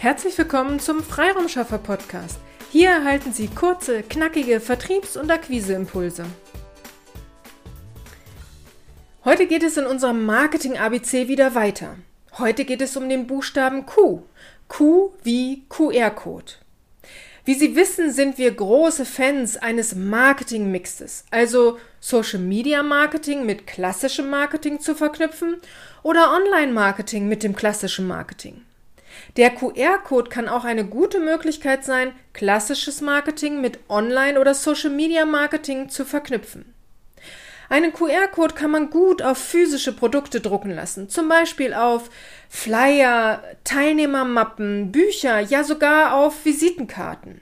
Herzlich willkommen zum Freiraumschaffer Podcast. Hier erhalten Sie kurze, knackige Vertriebs- und Akquiseimpulse. Heute geht es in unserem Marketing ABC wieder weiter. Heute geht es um den Buchstaben Q. Q wie QR-Code. Wie Sie wissen, sind wir große Fans eines Marketing-Mixes, also Social Media Marketing mit klassischem Marketing zu verknüpfen oder Online-Marketing mit dem klassischen Marketing. Der QR-Code kann auch eine gute Möglichkeit sein, klassisches Marketing mit Online- oder Social-Media-Marketing zu verknüpfen. Einen QR-Code kann man gut auf physische Produkte drucken lassen, zum Beispiel auf Flyer, Teilnehmermappen, Bücher, ja sogar auf Visitenkarten.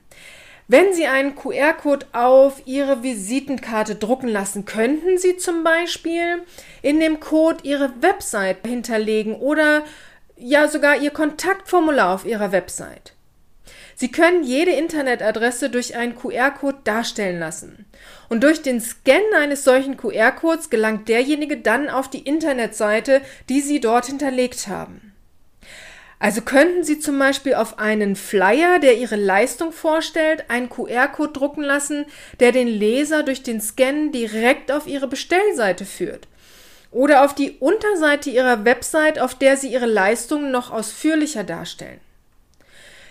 Wenn Sie einen QR-Code auf Ihre Visitenkarte drucken lassen, könnten Sie zum Beispiel in dem Code Ihre Website hinterlegen oder ja sogar Ihr Kontaktformular auf Ihrer Website. Sie können jede Internetadresse durch einen QR-Code darstellen lassen. Und durch den Scan eines solchen QR-Codes gelangt derjenige dann auf die Internetseite, die Sie dort hinterlegt haben. Also könnten Sie zum Beispiel auf einen Flyer, der Ihre Leistung vorstellt, einen QR-Code drucken lassen, der den Leser durch den Scan direkt auf Ihre Bestellseite führt oder auf die Unterseite Ihrer Website, auf der Sie Ihre Leistungen noch ausführlicher darstellen.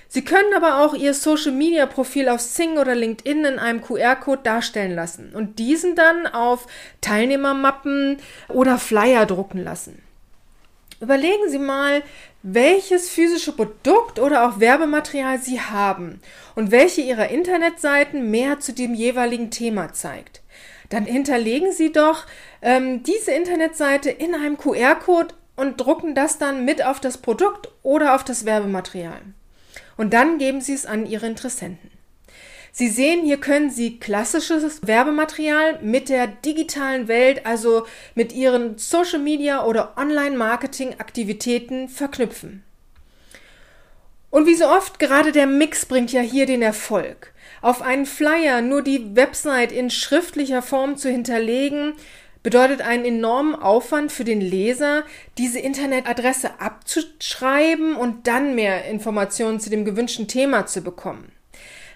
Sie können aber auch Ihr Social-Media-Profil auf Sing oder LinkedIn in einem QR-Code darstellen lassen und diesen dann auf Teilnehmermappen oder Flyer drucken lassen. Überlegen Sie mal, welches physische Produkt oder auch Werbematerial Sie haben und welche Ihrer Internetseiten mehr zu dem jeweiligen Thema zeigt dann hinterlegen Sie doch ähm, diese Internetseite in einem QR-Code und drucken das dann mit auf das Produkt oder auf das Werbematerial. Und dann geben Sie es an Ihre Interessenten. Sie sehen, hier können Sie klassisches Werbematerial mit der digitalen Welt, also mit Ihren Social Media oder Online-Marketing-Aktivitäten verknüpfen. Und wie so oft, gerade der Mix bringt ja hier den Erfolg auf einen Flyer nur die Website in schriftlicher Form zu hinterlegen, bedeutet einen enormen Aufwand für den Leser, diese Internetadresse abzuschreiben und dann mehr Informationen zu dem gewünschten Thema zu bekommen.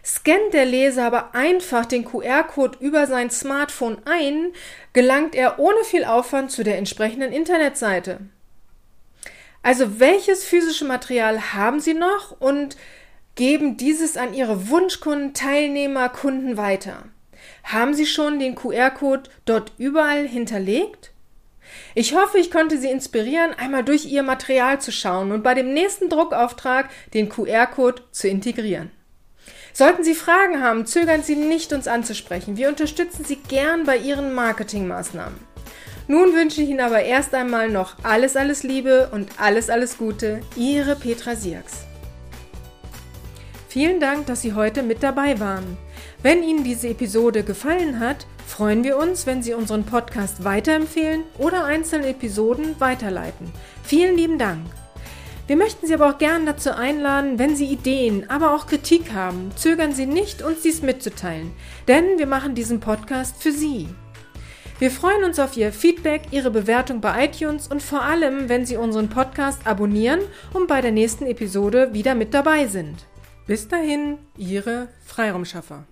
Scannt der Leser aber einfach den QR-Code über sein Smartphone ein, gelangt er ohne viel Aufwand zu der entsprechenden Internetseite. Also welches physische Material haben Sie noch und geben dieses an Ihre Wunschkunden, Teilnehmer, Kunden weiter. Haben Sie schon den QR-Code dort überall hinterlegt? Ich hoffe, ich konnte Sie inspirieren, einmal durch Ihr Material zu schauen und bei dem nächsten Druckauftrag den QR-Code zu integrieren. Sollten Sie Fragen haben, zögern Sie nicht, uns anzusprechen. Wir unterstützen Sie gern bei Ihren Marketingmaßnahmen. Nun wünsche ich Ihnen aber erst einmal noch alles, alles Liebe und alles, alles Gute. Ihre Petra Sierks. Vielen Dank, dass Sie heute mit dabei waren. Wenn Ihnen diese Episode gefallen hat, freuen wir uns, wenn Sie unseren Podcast weiterempfehlen oder einzelne Episoden weiterleiten. Vielen lieben Dank. Wir möchten Sie aber auch gern dazu einladen, wenn Sie Ideen, aber auch Kritik haben, zögern Sie nicht, uns dies mitzuteilen, denn wir machen diesen Podcast für Sie. Wir freuen uns auf Ihr Feedback, Ihre Bewertung bei iTunes und vor allem, wenn Sie unseren Podcast abonnieren und bei der nächsten Episode wieder mit dabei sind. Bis dahin, Ihre Freiraumschaffer.